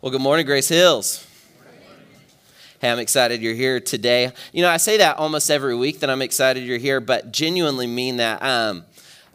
Well, good morning, Grace Hills. Hey, I'm excited you're here today. You know, I say that almost every week that I'm excited you're here, but genuinely mean that. Um,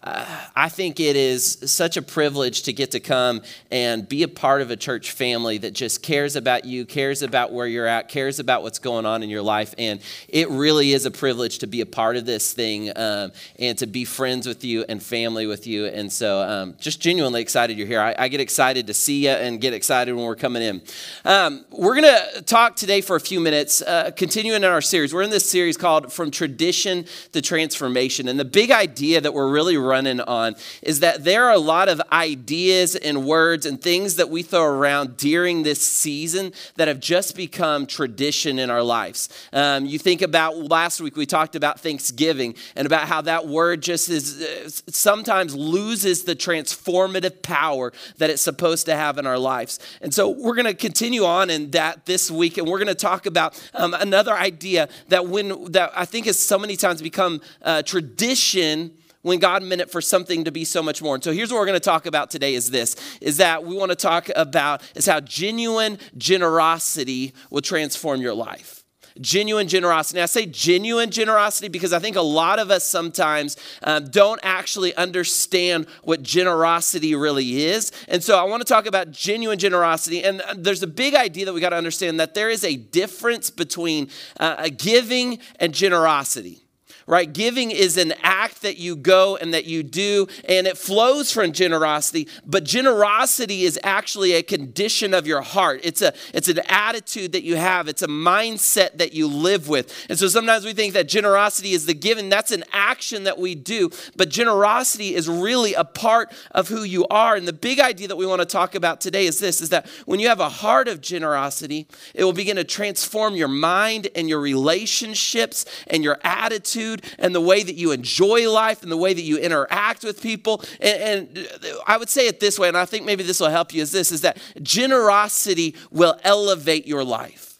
I think it is such a privilege to get to come and be a part of a church family that just cares about you, cares about where you're at, cares about what's going on in your life. And it really is a privilege to be a part of this thing um, and to be friends with you and family with you. And so, um, just genuinely excited you're here. I, I, get excited to see you and get excited when we're coming in. Um, we're going to talk today for a few minutes, uh, continuing in our series. We're in this series called From Tradition to Transformation. And the big idea that we're really running on is that there are a lot of ideas and words and things that we throw around during this season that have just become tradition in our lives. Um, you think about last week, we talked about Thanksgiving and about how that word just is uh, sometimes loses the transformative power that it's supposed to have in our lives. And so we're going to continue on in that this week, and we're going to talk about um, another idea that when that I think has so many times become uh, tradition when God meant it for something to be so much more. And so here's what we're going to talk about today is this is that we want to talk about is how genuine generosity will transform your life genuine generosity. I say genuine generosity because I think a lot of us sometimes um, don't actually understand what generosity really is. And so I want to talk about genuine generosity. And uh, there's a big idea that we got to understand that there is a difference between uh, giving and generosity right? Giving is an act that you go and that you do, and it flows from generosity, but generosity is actually a condition of your heart. It's, a, it's an attitude that you have, it's a mindset that you live with. And so sometimes we think that generosity is the giving, that's an action that we do, but generosity is really a part of who you are. And the big idea that we want to talk about today is this is that when you have a heart of generosity, it will begin to transform your mind and your relationships and your attitude attitude and the way that you enjoy life and the way that you interact with people. And, and I would say it this way, and I think maybe this will help you, is this is that generosity will elevate your life.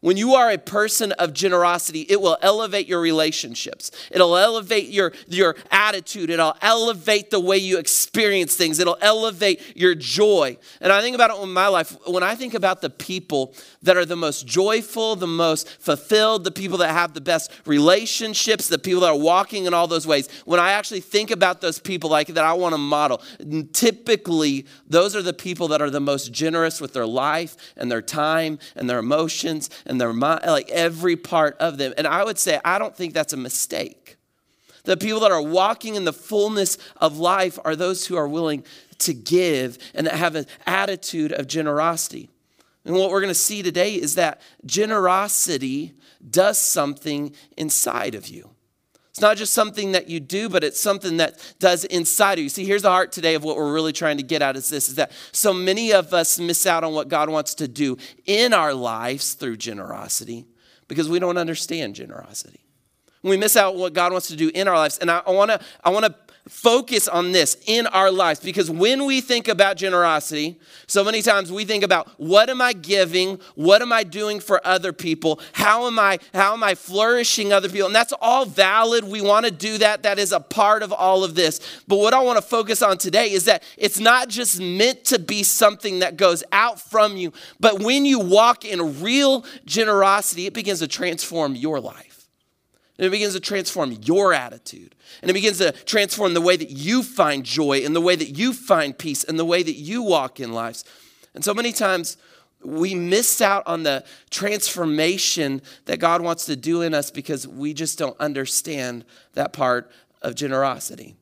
When you are a person of generosity, it will elevate your relationships. It'll elevate your, your attitude. It'll elevate the way you experience things. It'll elevate your joy. And I think about it in my life. When I think about the people that are the most joyful, the most fulfilled, the people that have the best relationships, the people that are walking in all those ways, when I actually think about those people like that I want to model, typically those are the people that are the most generous with their life and their time and their emotions and their mind, like every part of them. And I would say, I don't think that's a mistake. The people that are walking in the fullness of life are those who are willing to give and that have an attitude of generosity. And what we're going to see today is that generosity does something inside of you. It's not just something that you do, but it's something that does inside of you. See, here's the heart today of what we're really trying to get at is this is that so many of us miss out on what God wants to do in our lives through generosity because we don't understand generosity. We miss out on what God wants to do in our lives. And I, I wanna, I wanna focus on this in our lives because when we think about generosity, so many times we think about what am I giving? What am I doing for other people? How am I how am I flourishing other people? And that's all valid. We want to do that. That is a part of all of this. But what I want to focus on today is that it's not just meant to be something that goes out from you, but when you walk in real generosity, it begins to transform your life. And it begins to transform your attitude. And it begins to transform the way that you find joy and the way that you find peace and the way that you walk in lives. And so many times we miss out on the transformation that God wants to do in us because we just don't understand that part of generosity.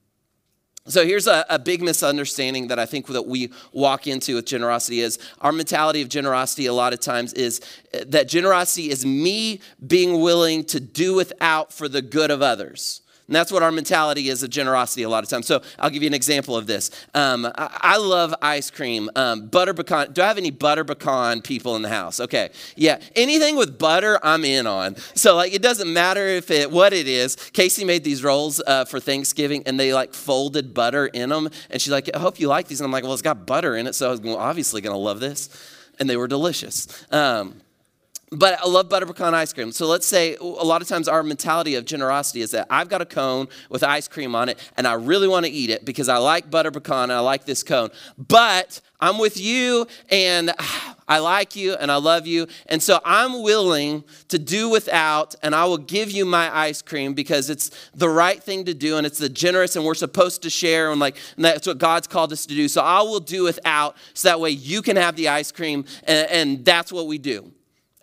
So here's a, a, big misunderstanding that I think that we walk into with generosity is our mentality of generosity a lot of times is eh, that generosity is me being willing to do without for the good of others. And that's what our mentality is of generosity a lot of times. So I'll give you an example of this. Um, I, I, love ice cream. Um, butter pecan. Do I have any butter pecan people in the house? Okay. Yeah. Anything with butter, I'm in on. So like, it doesn't matter if it what it is. Casey made these rolls uh, for Thanksgiving, and they like folded butter in them. And she's like, I hope you like these. And I'm like, well, it's got butter in it, so I was obviously to love this. And they were delicious. Um, but I love butter pecan ice cream. So let's say a lot of times our mentality of generosity is that I've got a cone with ice cream on it and I really want to eat it because I like butter pecan and I like this cone. But I'm with you and I like you and I love you. And so I'm willing to do without and I will give you my ice cream because it's the right thing to do and it's the generous and we're supposed to share and like and that's what God's called us to do. So I will do without so that way you can have the ice cream and, and that's what we do.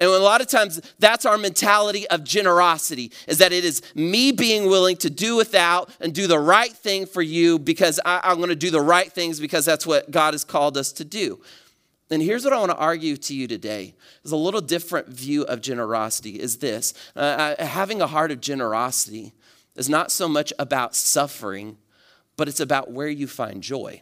And a lot of times that's our mentality of generosity is that it is me being willing to do without and do the right thing for you because I, am going to do the right things because that's what God has called us to do. And here's what I want to argue to you today. is a little different view of generosity is this. Uh, uh having a heart of generosity is not so much about suffering, but it's about where you find joy.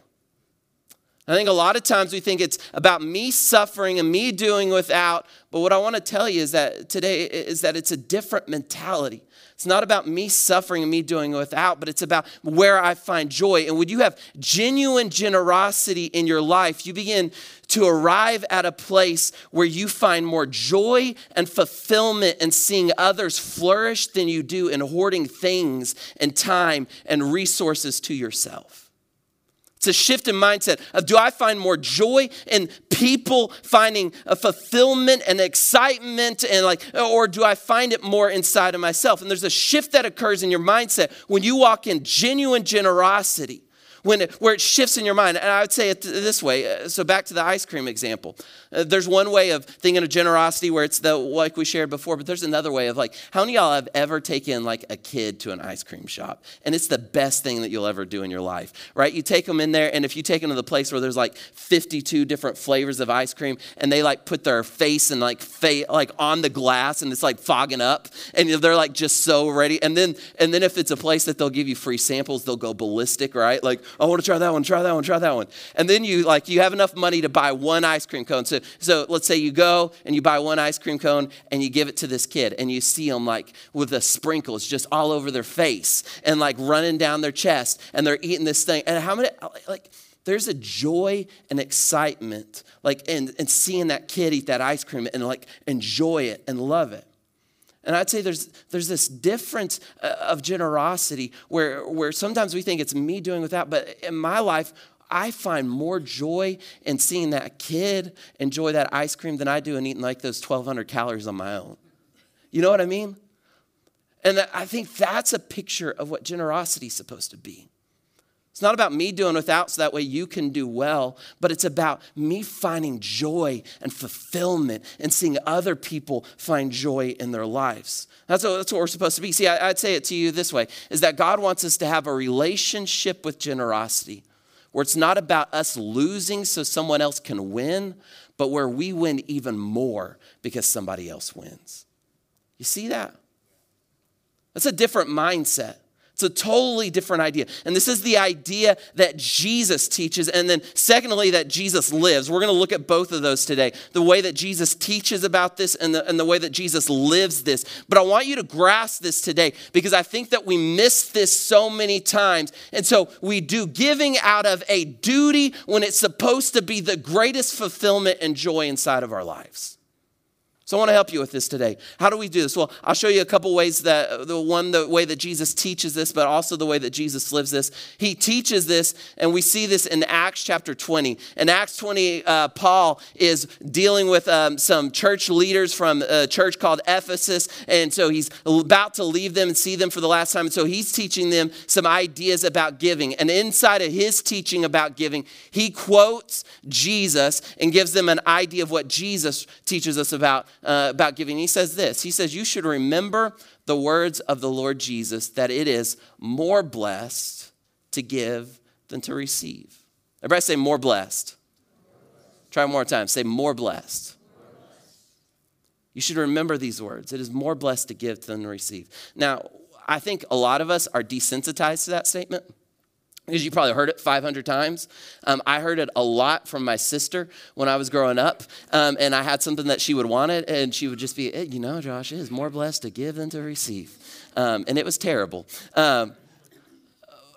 I think a lot of times we think it's about me suffering and me doing without, but what I want to tell you is that today is that it's a different mentality. It's not about me suffering and me doing without, but it's about where I find joy. And when you have genuine generosity in your life, you begin to arrive at a place where you find more joy and fulfillment in seeing others flourish than you do in hoarding things and time and resources to yourself. It's a shift in mindset of do I find more joy in people finding a fulfillment and excitement and like or do I find it more inside of myself? And there's a shift that occurs in your mindset when you walk in genuine generosity when it, where it shifts in your mind. And I would say it this way. Uh, so back to the ice cream example. Uh, there's one way of thinking of generosity where it's the like we shared before, but there's another way of like, how many y'all have ever taken like a kid to an ice cream shop? And it's the best thing that you'll ever do in your life, right? You take them in there, and if you take them to the place where there's like 52 different flavors of ice cream, and they like put their face and like fa- like on the glass, and it's like fogging up, and they're like just so ready. And then and then if it's a place that they'll give you free samples, they'll go ballistic, right? Like Oh, I want to try that one, try that one, try that one. And then you like you have enough money to buy one ice cream cone. So so let's say you go and you buy one ice cream cone and you give it to this kid and you see them like with the sprinkles just all over their face and like running down their chest and they're eating this thing. And how many like there's a joy and excitement like and, and seeing that kid eat that ice cream and like enjoy it and love it and I'd say there's, there's this difference uh, of generosity where, where sometimes we think it's me doing without, but in my life, I find more joy in seeing that kid enjoy that ice cream than I do in eating like those 1,200 calories on my own. You know what I mean? And I think that's a picture of what generosity is supposed to be. It's not about me doing without so that way you can do well, but it's about me finding joy and fulfillment and seeing other people find joy in their lives. That's what, that's what we're supposed to be. See, I, I'd say it to you this way is that God wants us to have a relationship with generosity where it's not about us losing so someone else can win, but where we win even more because somebody else wins. You see that? That's a different mindset. It's a totally different idea. And this is the idea that Jesus teaches. And then, secondly, that Jesus lives. We're going to look at both of those today the way that Jesus teaches about this and the, and the way that Jesus lives this. But I want you to grasp this today because I think that we miss this so many times. And so we do giving out of a duty when it's supposed to be the greatest fulfillment and joy inside of our lives. So I want to help you with this today. How do we do this? Well, I'll show you a couple ways that the one the way that Jesus teaches this, but also the way that Jesus lives this. He teaches this, and we see this in Acts chapter 20. In Acts 20, uh, Paul is dealing with um, some church leaders from a church called Ephesus, and so he's about to leave them and see them for the last time. And so he's teaching them some ideas about giving. And inside of his teaching about giving, he quotes Jesus and gives them an idea of what Jesus teaches us about uh, about giving. He says this He says, You should remember the words of the Lord Jesus that it is more blessed to give than to receive. Everybody say, More blessed. Try one more time. Say, More blessed. You should remember these words. It is more blessed to give than to receive. Now, I think a lot of us are desensitized to that statement because you probably heard it 500 times. Um, I heard it a lot from my sister when I was growing up, um, and I had something that she would want it, and she would just be, you know, Josh, it is more blessed to give than to receive. Um, and it was terrible. Um,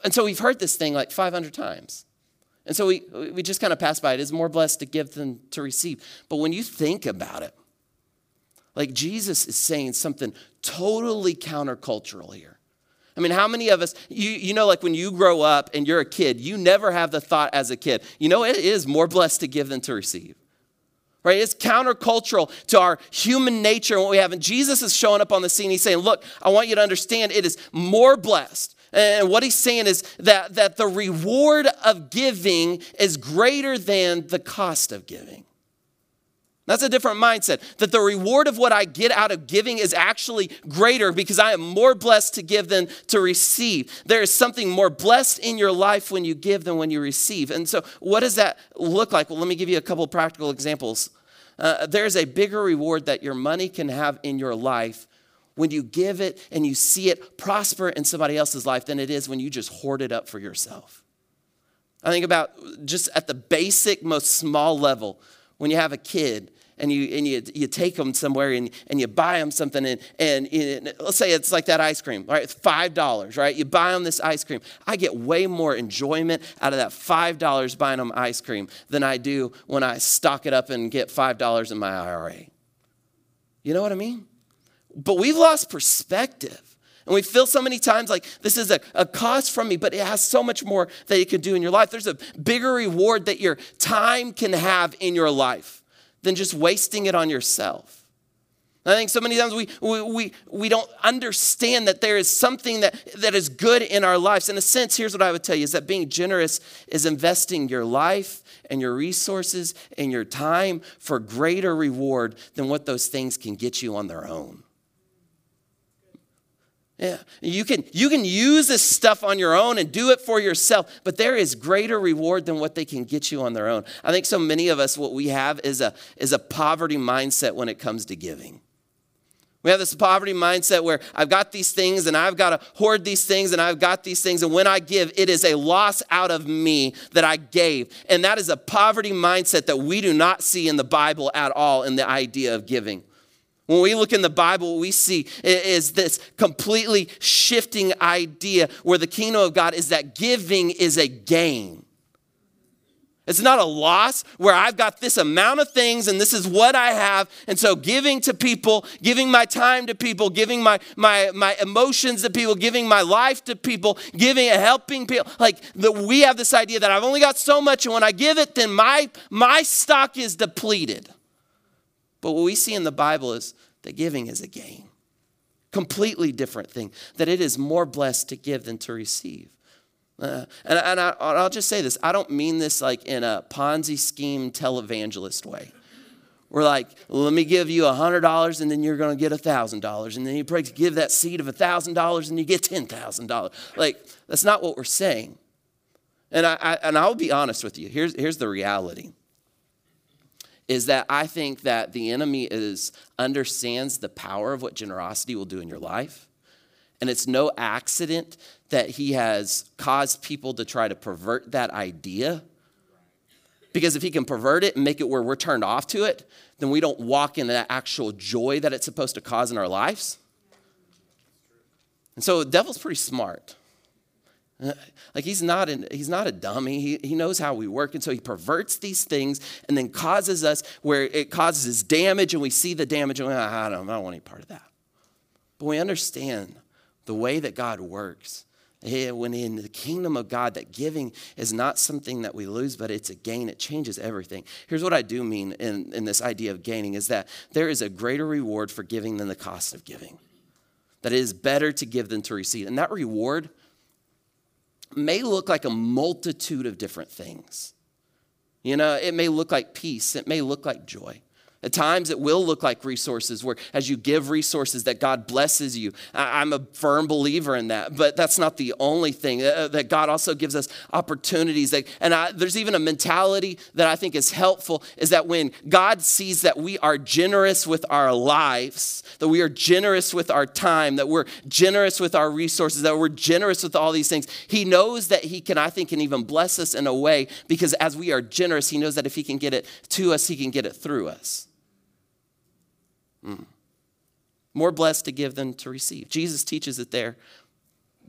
and so we've heard this thing like 500 times. And so we, we just kind of pass by it. It is more blessed to give than to receive. But when you think about it, Like Jesus is saying something totally countercultural here. I mean, how many of us, you, you know, like when you grow up and you're a kid, you never have the thought as a kid, you know, it is more blessed to give than to receive. Right? It's countercultural to our human nature and what we have. And Jesus is showing up on the scene. He's saying, Look, I want you to understand it is more blessed. And what he's saying is that, that the reward of giving is greater than the cost of giving. That's a different mindset. That the reward of what I get out of giving is actually greater because I am more blessed to give than to receive. There is something more blessed in your life when you give than when you receive. And so, what does that look like? Well, let me give you a couple practical examples. Uh, there's a bigger reward that your money can have in your life when you give it and you see it prosper in somebody else's life than it is when you just hoard it up for yourself. I think about just at the basic, most small level when you have a kid and you, and you, you take them somewhere and, and you buy them something and, and, and let's say it's like that ice cream right? It's $5 right? You buy them this ice cream. I get way more enjoyment out of that $5 buying them ice cream than i do when i stock it up and get $5 in my ira you know what i mean? But we've lost perspective and we feel so many times like this is a, a cost from me, but it has so much more that it can do in your life. There's a bigger reward that your time can have in your life than just wasting it on yourself. I think so many times we, we, we, we don't understand that there is something that, that is good in our lives. In a sense, here's what I would tell you is that being generous is investing your life and your resources and your time for greater reward than what those things can get you on their own. Yeah, you can, you can use this stuff on your own and do it for yourself, but there is greater reward than what they can get you on their own. I think so many of us, what we have is a, is a poverty mindset when it comes to giving. We have this poverty mindset where I've got these things and I've got to hoard these things and I've got these things. And when I give, it is a loss out of me that I gave. And that is a poverty mindset that we do not see in the Bible at all in the idea of giving. When we look in the Bible, what we see is this completely shifting idea where the kingdom of God is that giving is a gain. It's not a loss where I've got this amount of things and this is what I have. And so giving to people, giving my time to people, giving my, my, my emotions to people, giving my life to people, giving helping people. Like the, we have this idea that I've only got so much and when I give it, then my, my stock is depleted. But what we see in the Bible is that giving is a gain. Completely different thing, that it is more blessed to give than to receive. Uh, and and I, I'll just say this I don't mean this like in a Ponzi scheme televangelist way. We're like, let me give you $100 and then you're going to get $1,000. And then you pray to give that seed of $1,000 and you get $10,000. Like, that's not what we're saying. And, I, I, and I'll be honest with you. Here's, here's the reality is that I think that the enemy is understands the power of what generosity will do in your life. And it's no accident that he has caused people to try to pervert that idea. Because if he can pervert it and make it where we're turned off to it, then we don't walk in that actual joy that it's supposed to cause in our lives. And so the devil's pretty smart. Like he's not, an, he's not a dummy. He, he knows how we work. And so he perverts these things and then causes us where it causes damage and we see the damage and we, ah, I, don't, I don't want any part of that. But we understand the way that God works. When in the kingdom of God, that giving is not something that we lose, but it's a gain. It changes everything. Here's what I do mean in, in this idea of gaining is that there is a greater reward for giving than the cost of giving. That it is better to give than to receive. And that reward – may look like a multitude of different things. You know, it may look like peace, it may look like joy. At times, it will look like resources where, as you give resources, that God blesses you. I'm a firm believer in that, but that's not the only thing. Uh, uh, that God also gives us opportunities. That, and I, there's even a mentality that I think is helpful is that when God sees that we are generous with our lives, that we are generous with our time, that we're generous with our resources, that we're generous with all these things, He knows that He can, I think, can even bless us in a way because as we are generous, He knows that if He can get it to us, He can get it through us. Mm. More blessed to give than to receive. Jesus teaches it there.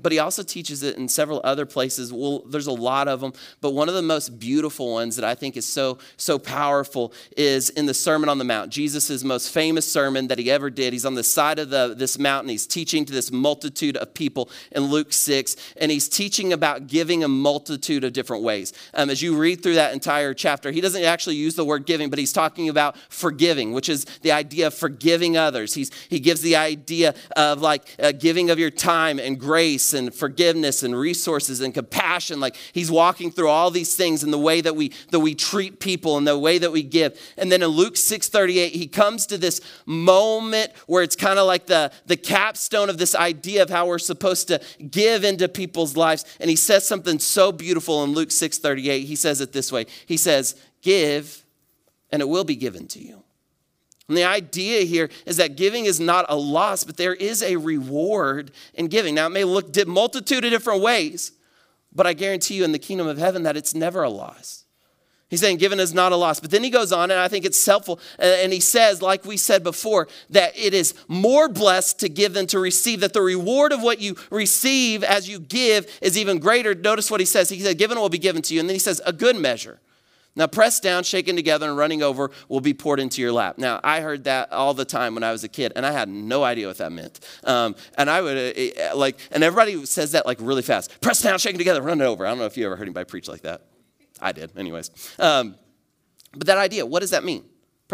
But he also teaches it in several other places. Well, there's a lot of them, but one of the most beautiful ones that I think is so so powerful is in the Sermon on the Mount. Jesus' most famous sermon that he ever did. He's on the side of the, this mountain. He's teaching to this multitude of people in Luke 6, and he's teaching about giving a multitude of different ways. Um, as you read through that entire chapter, he doesn't actually use the word giving, but he's talking about forgiving, which is the idea of forgiving others. He's, he gives the idea of like uh, giving of your time and grace and forgiveness and resources and compassion. Like he's walking through all these things in the way that we that we treat people and the way that we give. And then in Luke 6:38, he comes to this moment where it's kind of like the, the capstone of this idea of how we're supposed to give into people's lives. And he says something so beautiful in Luke 6:38. He says it this way. He says, Give, and it will be given to you. And the idea here is that giving is not a loss, but there is a reward in giving. Now, it may look a multitude of different ways, but I guarantee you in the kingdom of heaven that it's never a loss. He's saying giving is not a loss. But then he goes on, and I think it's helpful. And he says, like we said before, that it is more blessed to give than to receive, that the reward of what you receive as you give is even greater. Notice what he says. He said, Given will be given to you. And then he says, A good measure now, pressed down, shaken together, and running over will be poured into your lap. Now, I heard that all the time when I was a kid, and I had no idea what that meant. Um, and I would, uh, like, and everybody says that like really fast pressed down, shaken together, run over. I don't know if you ever heard anybody preach like that. I did, anyways. Um, but that idea, what does that mean?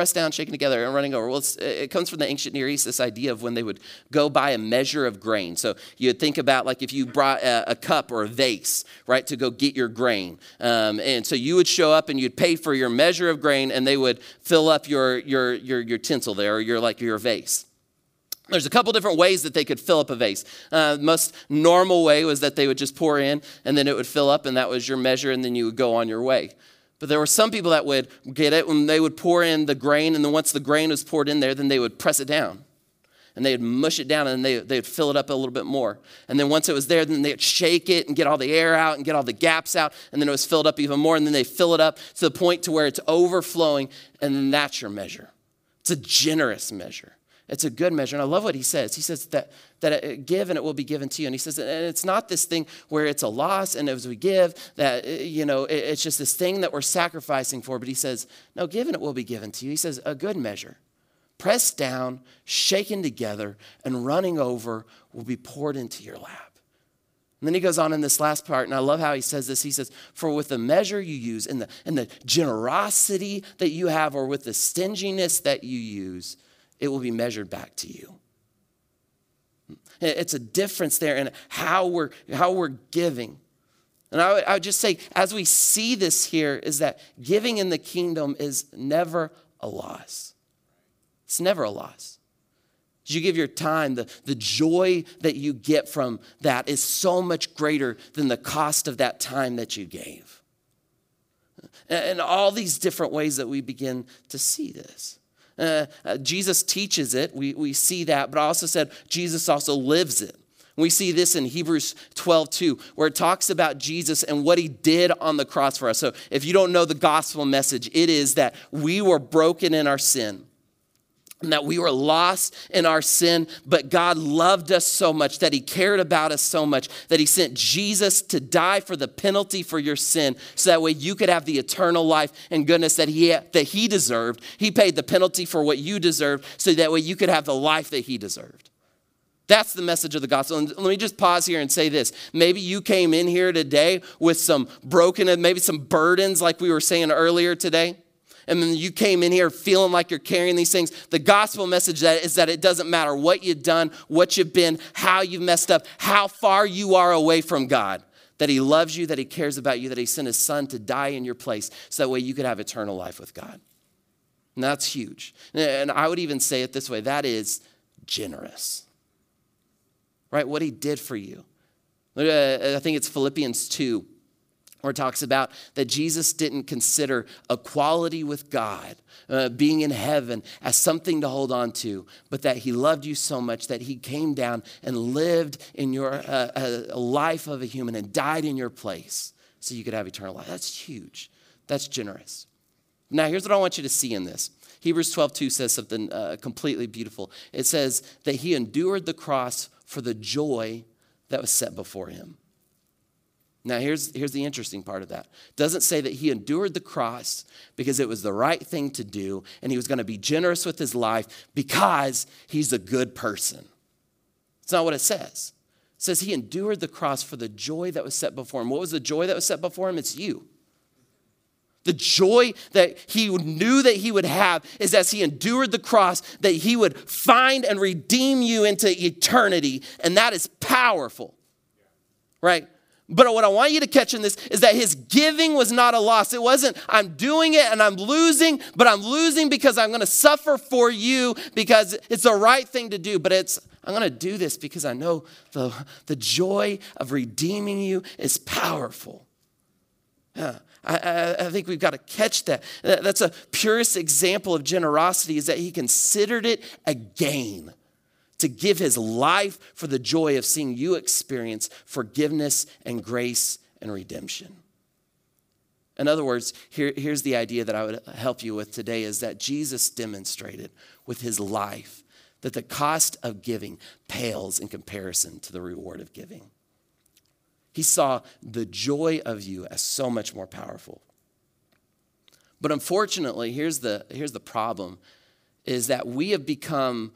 Pressed down, shaken together, and running over. Well, it comes from the ancient Near East, this idea of when they would go buy a measure of grain. So you'd think about like if you brought a, a cup or a vase, right, to go get your grain. Um, and so you would show up and you'd pay for your measure of grain, and they would fill up your, your, your, your tinsel there, or your, like your vase. There's a couple different ways that they could fill up a vase. Uh, most normal way was that they would just pour in and then it would fill up, and that was your measure, and then you would go on your way. But there were some people that would get it when they would pour in the grain, and then once the grain was poured in there, then they would press it down. And they would mush it down and they, they would fill it up a little bit more. And then once it was there, then they'd shake it and get all the air out and get all the gaps out. And then it was filled up even more. And then they fill it up to the point to where it's overflowing. And then that's your measure. It's a generous measure. It's a good measure. And I love what he says. He says that, that give and it will be given to you. And he says, and it's not this thing where it's a loss and as we give, that, uh, you know, it's just this thing that we're sacrificing for. But he says, no, give and it will be given to you. He says, a good measure, pressed down, shaken together, and running over will be poured into your lap. And then he goes on in this last part, and I love how he says this. He says, For with the measure you use and the, and the generosity that you have, or with the stinginess that you use, it will be measured back to you. It's a difference there in how we're, how we're giving. And I would, I would just say, as we see this here, is that giving in the kingdom is never a loss. It's never a loss. As you give your time, the, the joy that you get from that is so much greater than the cost of that time that you gave. And all these different ways that we begin to see this. Uh, uh, Jesus teaches it. We, we see that. But I also said Jesus also lives it. We see this in Hebrews 12, 2, where it talks about Jesus and what he did on the cross for us. So if you don't know the gospel message, it is that we were broken in our sin and that we were lost in our sin, but God loved us so much, that He cared about us so much, that He sent Jesus to die for the penalty for your sin, so that way you could have the eternal life and goodness that He, that he deserved. He paid the penalty for what you deserved, so that way you could have the life that He deserved. That's the message of the gospel. And let me just pause here and say this. Maybe you came in here today with some broken, maybe some burdens, like we were saying earlier today and then you came in here feeling like you're carrying these things. The gospel message that is that it doesn't matter what you've done, what you've been, how you've messed up, how far you are away from God. That He loves you, that He cares about you, that He sent His Son to die in your place so that way you could have eternal life with God. And that's huge. And I would even say it this way that is generous. Right? What He did for you. Uh, I think it's Philippians 2 where it talks about that Jesus didn't consider equality with God, uh, being in heaven, as something to hold on to, but that he loved you so much that he came down and lived in your uh, a life of a human and died in your place so you could have eternal life. That's huge. That's generous. Now, here's what I want you to see in this. Hebrews 12, 2 says something uh, completely beautiful. It says that he endured the cross for the joy that was set before him. Now, here's, here's the interesting part of that. It doesn't say that he endured the cross because it was the right thing to do and he was going to be generous with his life because he's a good person. It's not what it says. It says he endured the cross for the joy that was set before him. What was the joy that was set before him? It's you. The joy that he knew that he would have is as he endured the cross, that he would find and redeem you into eternity. And that is powerful, right? But what I want you to catch in this is that his giving was not a loss. It wasn't, I'm doing it and I'm losing, but I'm losing because I'm going to suffer for you because it's the right thing to do. But it's, I'm going to do this because I know the, the joy of redeeming you is powerful. Yeah. I, I, I, think we've got to catch that. That's a purest example of generosity is that he considered it a gain to give his life for the joy of seeing you experience forgiveness and grace and redemption. In other words, here, here's the idea that I would help you with today is that Jesus demonstrated with his life that the cost of giving pales in comparison to the reward of giving. He saw the joy of you as so much more powerful. But unfortunately, here's the, here's the problem is that we have become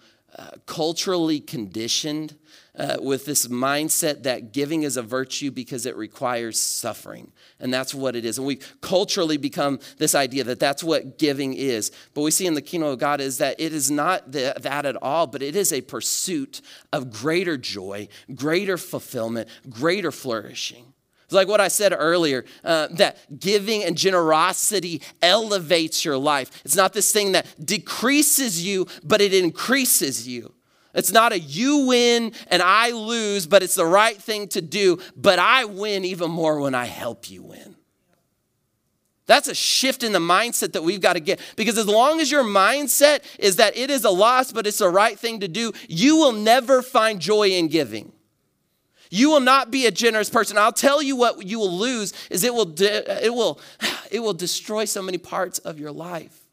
culturally conditioned uh, with this mindset that giving is a virtue because it requires suffering. And that's what it is. And we've culturally become this idea that that's what giving is. But we see in the kingdom of God is that it is not the, that at all, but it is a pursuit of greater joy, greater fulfillment, greater flourishing. Like what I said earlier uh, that giving and generosity elevates your life. It's not this thing that decreases you, but it increases you. It's not a you win and I lose, but it's the right thing to do. But I win even more when I help you win. That's a shift in the mindset that we've got to get. Because as long as your mindset is that it is a loss, but it's the right thing to do, you will never find joy in giving. You will not be a generous person. I'll tell you what you will lose is it will, de- it will, it will destroy so many parts of your life.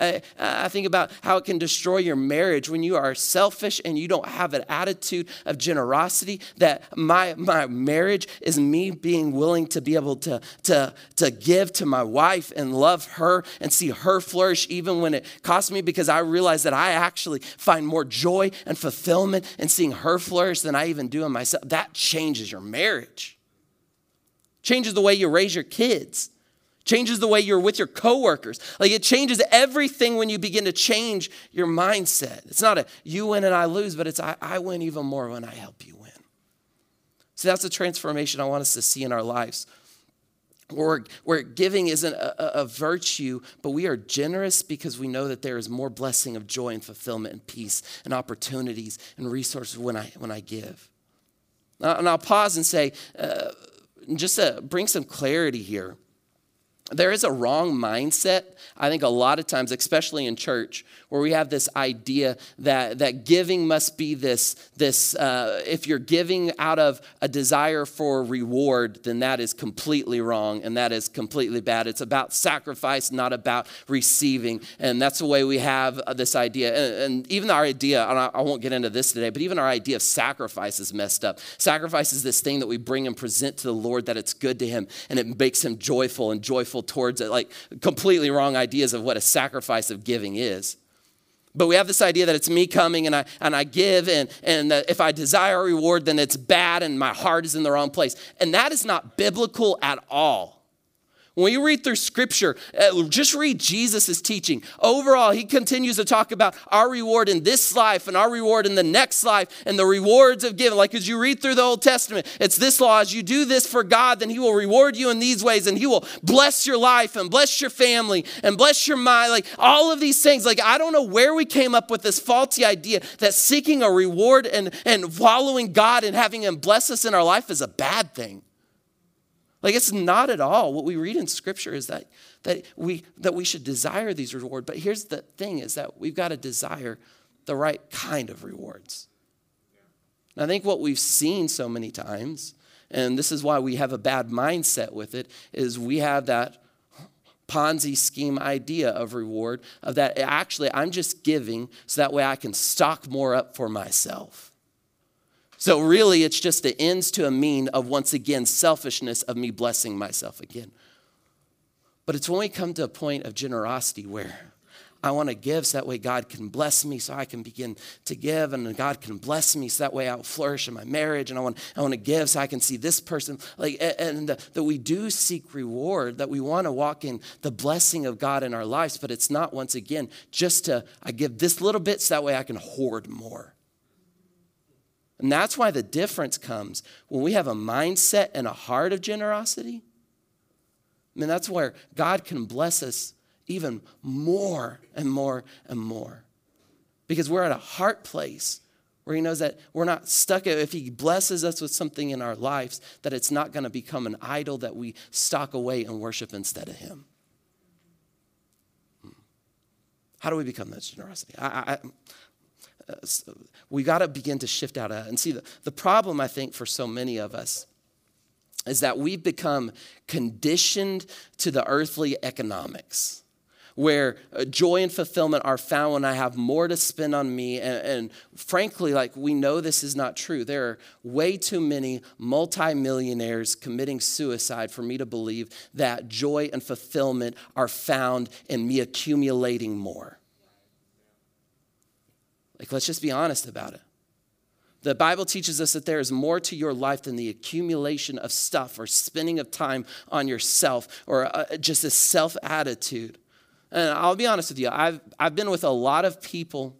I, I think about how it can destroy your marriage when you are selfish and you don't have an attitude of generosity. That my, my marriage is me being willing to be able to, to, to give to my wife and love her and see her flourish even when it costs me because I realize that I actually find more joy and fulfillment in seeing her flourish than I even do in myself. That changes your marriage, changes the way you raise your kids changes the way you're with your coworkers. Like it changes everything when you begin to change your mindset. It's not a you win and I lose, but it's I, I win even more when I help you win. So that's the transformation I want us to see in our lives. Where, where giving isn't a, a, virtue, but we are generous because we know that there is more blessing of joy and fulfillment and peace and opportunities and resources when I, when I give. and I'll pause and say, uh, just to bring some clarity here there is a wrong mindset, I think, a lot of times, especially in church, where we have this idea that, that giving must be this, this uh, if you're giving out of a desire for reward, then that is completely wrong and that is completely bad. It's about sacrifice, not about receiving. And that's the way we have uh, this idea. And, and even our idea, and I, I won't get into this today, but even our idea of sacrifice is messed up. Sacrifice is this thing that we bring and present to the Lord that it's good to Him and it makes Him joyful and joyful towards it, like completely wrong ideas of what a sacrifice of giving is. But we have this idea that it's me coming and I, and I give, and, and if I desire a reward, then it's bad and my heart is in the wrong place. And that is not biblical at all. When you read through scripture, uh, just read Jesus' teaching. Overall, he continues to talk about our reward in this life and our reward in the next life and the rewards of giving. Like as you read through the Old Testament, it's this law as you do this for God, then he will reward you in these ways and he will bless your life and bless your family and bless your mind. Like all of these things. Like I don't know where we came up with this faulty idea that seeking a reward and, and following God and having him bless us in our life is a bad thing. Like it's not at all. What we read in scripture is that, that, we, that we should desire these rewards. But here's the thing is that we've got to desire the right kind of rewards. And I think what we've seen so many times, and this is why we have a bad mindset with it, is we have that Ponzi scheme idea of reward, of that actually I'm just giving so that way I can stock more up for myself. So, really, it's just the ends to a mean of once again selfishness of me blessing myself again. But it's when we come to a point of generosity where I want to give so that way God can bless me so I can begin to give and God can bless me so that way I'll flourish in my marriage and I want, I want to give so I can see this person like and that we do seek reward that we want to walk in the blessing of God in our lives but it's not once again just to I give this little bit so that way I can hoard more. And that's why the difference comes when we have a mindset and a heart of generosity. I mean that's where God can bless us even more and more and more. Because we're at a heart place where he knows that we're not stuck if he blesses us with something in our lives that it's not going to become an idol that we stock away and worship instead of him hmm. how do we become that generosity I, I, we got to begin to shift out of that and see the, the problem i think for so many of us is that we've become conditioned to the earthly economics where uh, joy and fulfillment are found when I have more to spend on me. And, and, frankly, like we know this is not true. There are way too many multimillionaires committing suicide for me to believe that joy and fulfillment are found in me accumulating more. Like, let's just be honest about it. The Bible teaches us that there is more to your life than the accumulation of stuff or spending of time on yourself or uh, just a self attitude. And I'll be honest with you, I've, I've been with a lot of people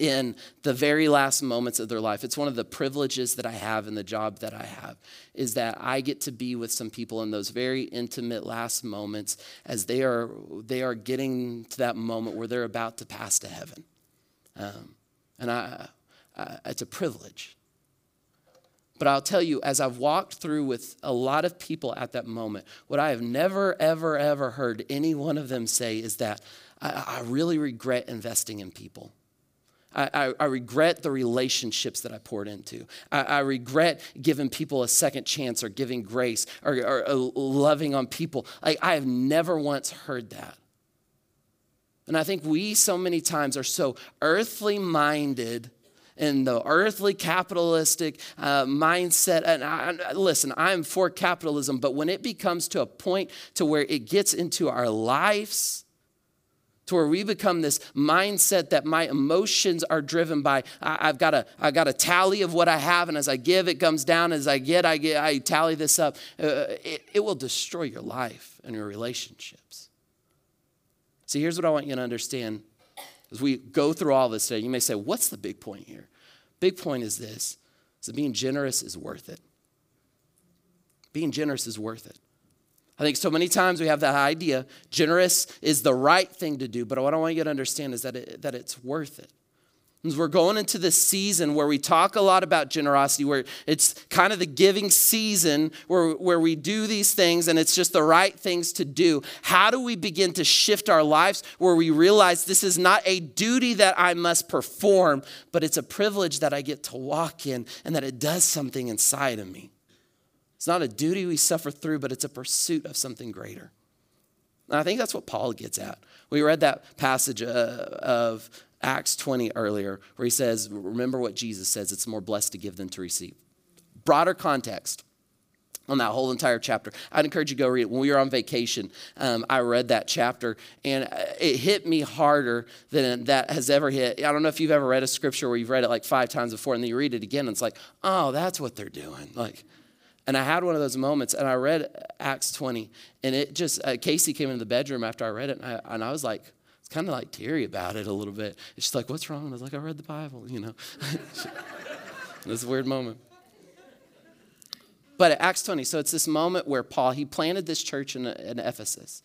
in the very last moments of their life. It's one of the privileges that I have in the job that I have is that I get to be with some people in those very intimate last moments as they are they are getting to that moment where they're about to pass to heaven. Um, and I, I, it's a privilege. But I'll tell you, as I've walked through with a lot of people at that moment, what I have never, ever, ever heard any one of them say is that I, I really regret investing in people. I, I, I, regret the relationships that I poured into. I, I, regret giving people a second chance or giving grace or, or, or loving on people. I have never once heard that. And I think we so many times are so earthly minded in the earthly capitalistic uh, mindset. And I, listen, I'm for capitalism, but when it becomes to a point to where it gets into our lives, to where we become this mindset that my emotions are driven by I, have got a I've got a tally of what I have, and as I give, it comes down. As I get, I get I tally this up. Uh, it, it will destroy your life and your relationships. See, here's what I want you to understand as we go through all this today. You may say, "What's the big point here?" Big point is this is that being generous is worth it. Being generous is worth it. I think so many times we have that idea generous is the right thing to do, but what I want you to understand is that, it, that it's worth it. We're going into this season where we talk a lot about generosity, where it's kind of the giving season where, where we do these things and it's just the right things to do. How do we begin to shift our lives where we realize this is not a duty that I must perform, but it's a privilege that I get to walk in and that it does something inside of me? It's not a duty we suffer through, but it's a pursuit of something greater. And I think that's what Paul gets at. We read that passage uh, of Acts 20 earlier, where he says, Remember what Jesus says, it's more blessed to give than to receive. Broader context on that whole entire chapter. I'd encourage you to go read it. When we were on vacation, um, I read that chapter and it hit me harder than that has ever hit. I don't know if you've ever read a scripture where you've read it like five times before and then you read it again and it's like, oh, that's what they're doing. Like, and I had one of those moments and I read Acts 20 and it just, uh, Casey came into the bedroom after I read it and I, and I was like, kind of like teary about it a little bit. She's like, What's wrong? I was like, I read the Bible, you know. this a weird moment. But at Acts 20, so it's this moment where Paul, he planted this church in, in Ephesus,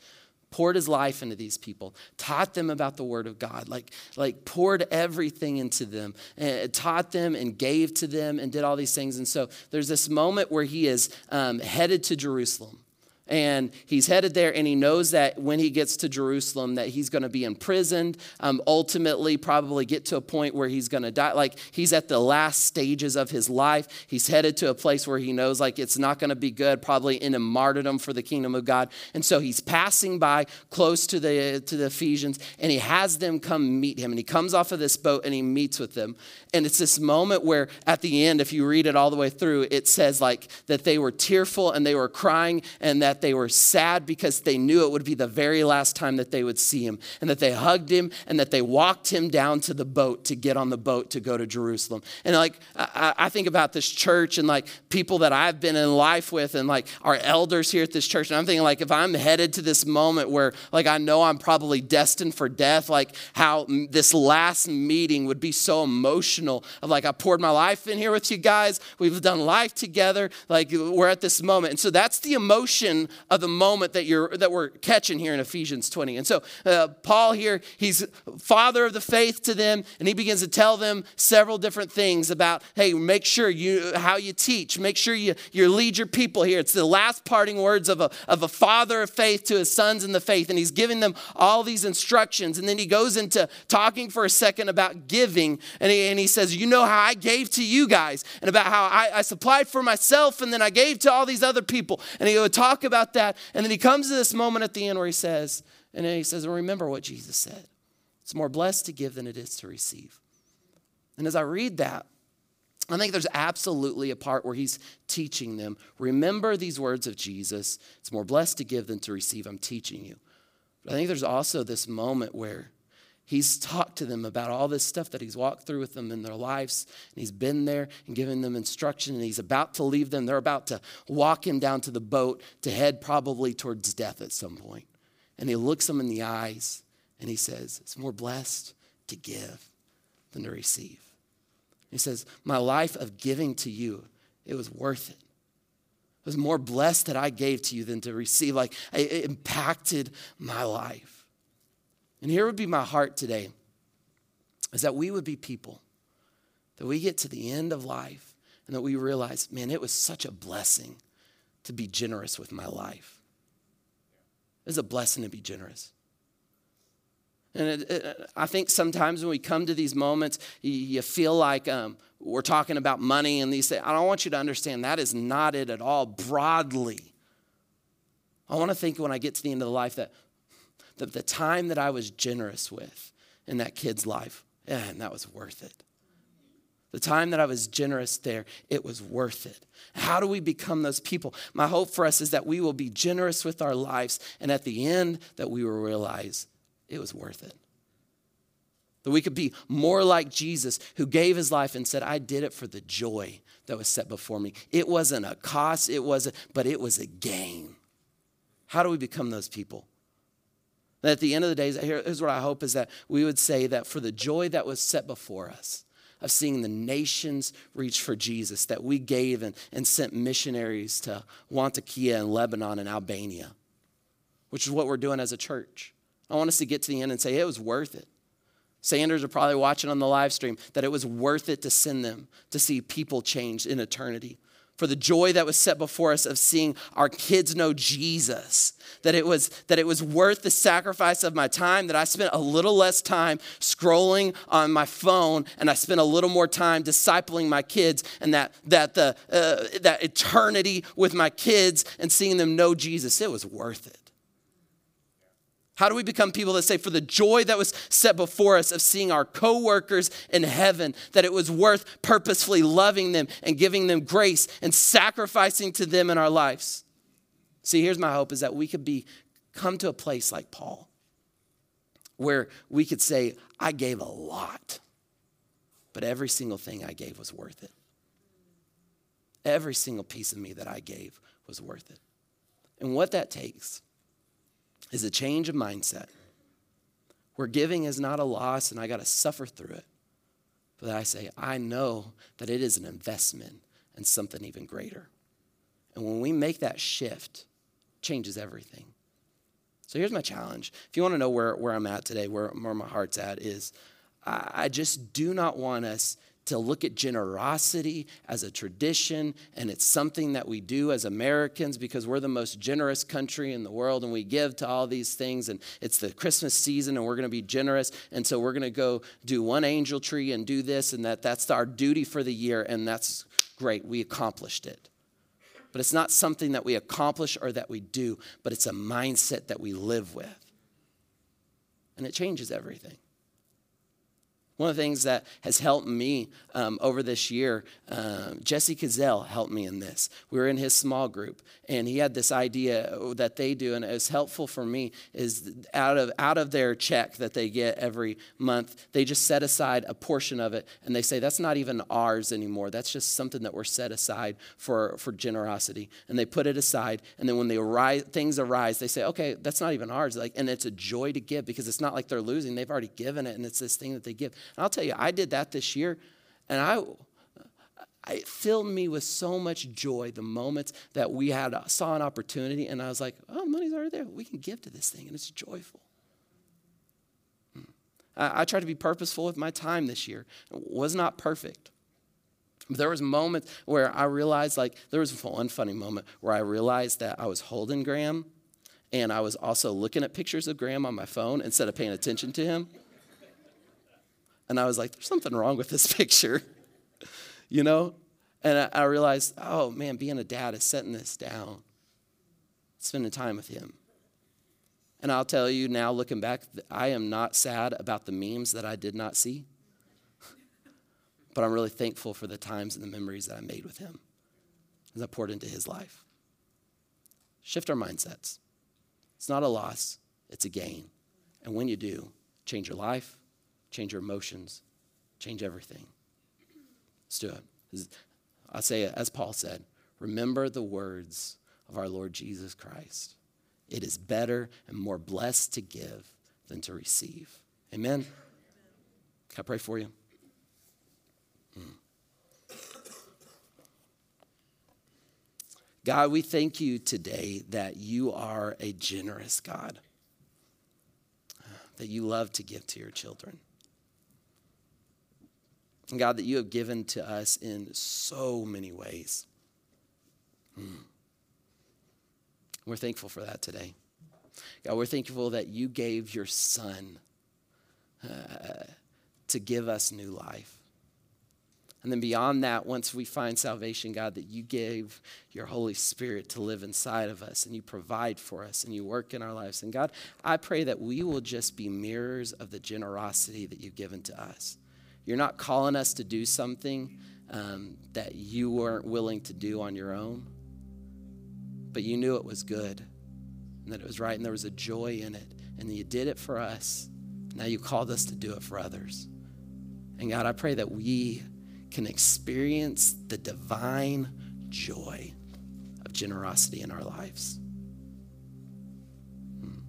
poured his life into these people, taught them about the word of God, like, like poured everything into them, and taught them and gave to them and did all these things. And so there's this moment where he is um, headed to Jerusalem. And he's headed there and he knows that when he gets to jerusalem that he's going to be imprisoned um, ultimately probably get to a point where he's going to die. Like he's at the last stages of his life. He's headed to a place where he knows like it's not going to be good probably in a martyrdom for the kingdom of god. And so he's passing by close to the to the ephesians and he has them come meet him. And he comes off of this boat and he meets with them. And it's this moment where at the end if you read it all the way through it says like that they were tearful and they were crying and that they were sad because they knew it would be the very last time that they would see him, and that they hugged him and that they walked him down to the boat to get on the boat to go to Jerusalem. And like, I, I think about this church and like people that I've been in life with and like our elders here at this church, and I'm thinking, like, if I'm headed to this moment where like I know I'm probably destined for death, like how this last meeting would be so emotional of like, I poured my life in here with you guys, we've done life together, like we're at this moment. And so that's the emotion of the moment that you're that we're catching here in Ephesians 20. And so uh, Paul here, he's father of the faith to them, and he begins to tell them several different things about, hey, make sure you how you teach, make sure you, you lead your people here. It's the last parting words of a, of a father of faith to his sons in the faith, and he's giving them all these instructions. And then he goes into talking for a second about giving, and he, and he says, You know how I gave to you guys, and about how I, I supplied for myself, and then I gave to all these other people. And he would talk about that. And then he comes to this moment at the end where he says, and then he says, remember what Jesus said. It's more blessed to give than it is to receive. And as I read that, I think there's absolutely a part where he's teaching them remember these words of Jesus. It's more blessed to give than to receive. I'm teaching you. But I think there's also this moment where He's talked to them about all this stuff that he's walked through with them in their lives. And he's been there and given them instruction. And he's about to leave them. They're about to walk him down to the boat to head probably towards death at some point. And he looks them in the eyes and he says, It's more blessed to give than to receive. He says, My life of giving to you, it was worth it. It was more blessed that I gave to you than to receive. Like, it impacted my life. And here would be my heart today is that we would be people that we get to the end of life and that we realize, man, it was such a blessing to be generous with my life. It's a blessing to be generous. And it, it, I think sometimes when we come to these moments, you, you feel like um, we're talking about money and these things. I don't want you to understand that is not it at all. Broadly, I want to think when I get to the end of the life that the, the time that I was generous with in that kid's life, and that was worth it. The time that I was generous there, it was worth it. How do we become those people? My hope for us is that we will be generous with our lives, and at the end, that we will realize it was worth it. That we could be more like Jesus, who gave his life and said, I did it for the joy that was set before me. It wasn't a cost, it wasn't, but it was a gain. How do we become those people? At the end of the day, here's what I hope is that we would say that for the joy that was set before us, of seeing the nations reach for Jesus, that we gave and, and sent missionaries to Latakia and Lebanon and Albania, which is what we're doing as a church. I want us to get to the end and say it was worth it. Sanders are probably watching on the live stream that it was worth it to send them to see people change in eternity for the joy that was set before us of seeing our kids know Jesus. That it was that it was worth the sacrifice of my time, that I spent a little less time scrolling on my phone and I spent a little more time discipling my kids and that that the uh, that eternity with my kids and seeing them know Jesus, it was worth it. How do we become people that say, for the joy that was set before us of seeing our coworkers in heaven, that it was worth purposefully loving them and giving them grace and sacrificing to them in our lives? See, here's my hope is that we could be come to a place like Paul where we could say, I gave a lot, but every single thing I gave was worth it. Every single piece of me that I gave was worth it. And what that takes is a change of mindset where giving is not a loss and I got to suffer through it. But I say, I know that it is an investment and something even greater. And when we make that shift, changes everything. So here's my challenge. If you want to know where, where I'm at today, where, where my heart's at, is I, I just do not want us to look at generosity as a tradition and it's something that we do as Americans because we're the most generous country in the world and we give to all these things and it's the Christmas season and we're going to be generous and so we're going to go do one angel tree and do this and that. That's our duty for the year and that's great. We accomplished it. But it's not something that we accomplish or that we do but it's a mindset that we live with. And it changes everything one of the things that has helped me um, over this year, uh, Jesse Cazell helped me in this. We were in his small group, and he had this idea that they do, and it was helpful for me. Is out of out of their check that they get every month, they just set aside a portion of it, and they say that's not even ours anymore. That's just something that we're set aside for for generosity, and they put it aside. And then when they arise, things arise, they say, okay, that's not even ours. Like, and it's a joy to give because it's not like they're losing; they've already given it, and it's this thing that they give. And I'll tell you, I did that this year, and I, it filled me with so much joy the moments that we had saw an opportunity, and I was like, "Oh, money's already there. We can give to this thing, and it's joyful." Hmm. I, I tried to be purposeful with my time this year. It was not perfect. But there was moments where I realized, like, there was one funny moment where I realized that I was holding Graham, and I was also looking at pictures of Graham on my phone instead of paying attention to him. And I was like, there's something wrong with this picture, you know? And I, I realized, oh man, being a dad is setting this down, spending time with him. And I'll tell you now, looking back, I am not sad about the memes that I did not see. but I'm really thankful for the times and the memories that I made with him as I poured into his life. Shift our mindsets. It's not a loss, it's a gain. And when you do, change your life, change your emotions, change everything. Let's do it. I say it as Paul said remember the words of our Lord Jesus Christ. It is better and more blessed to give than to receive. Amen. Can I pray for you? Hmm. God, we thank you today that you are a generous God, that you love to give to your children. And God, that you have given to us in so many ways. Hmm. We're thankful for that today. God, we're thankful that you gave your son uh, to give us new life. And then beyond that, once we find salvation, God, that you gave your Holy Spirit to live inside of us and you provide for us and you work in our lives. And God, I pray that we will just be mirrors of the generosity that you've given to us. You're not calling us to do something um, that you weren't willing to do on your own, but you knew it was good and that it was right and there was a joy in it. And you did it for us. Now you called us to do it for others. And God, I pray that we can experience the divine joy of generosity in our lives. Hmm.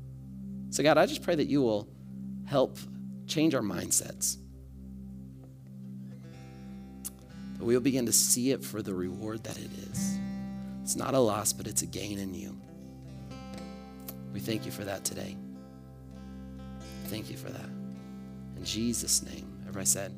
So, God, I just pray that you will help change our mindsets. We'll begin to see it for the reward that it is. It's not a loss, but it's a gain in you. We thank you for that today. Thank you for that. In Jesus' name, everybody said,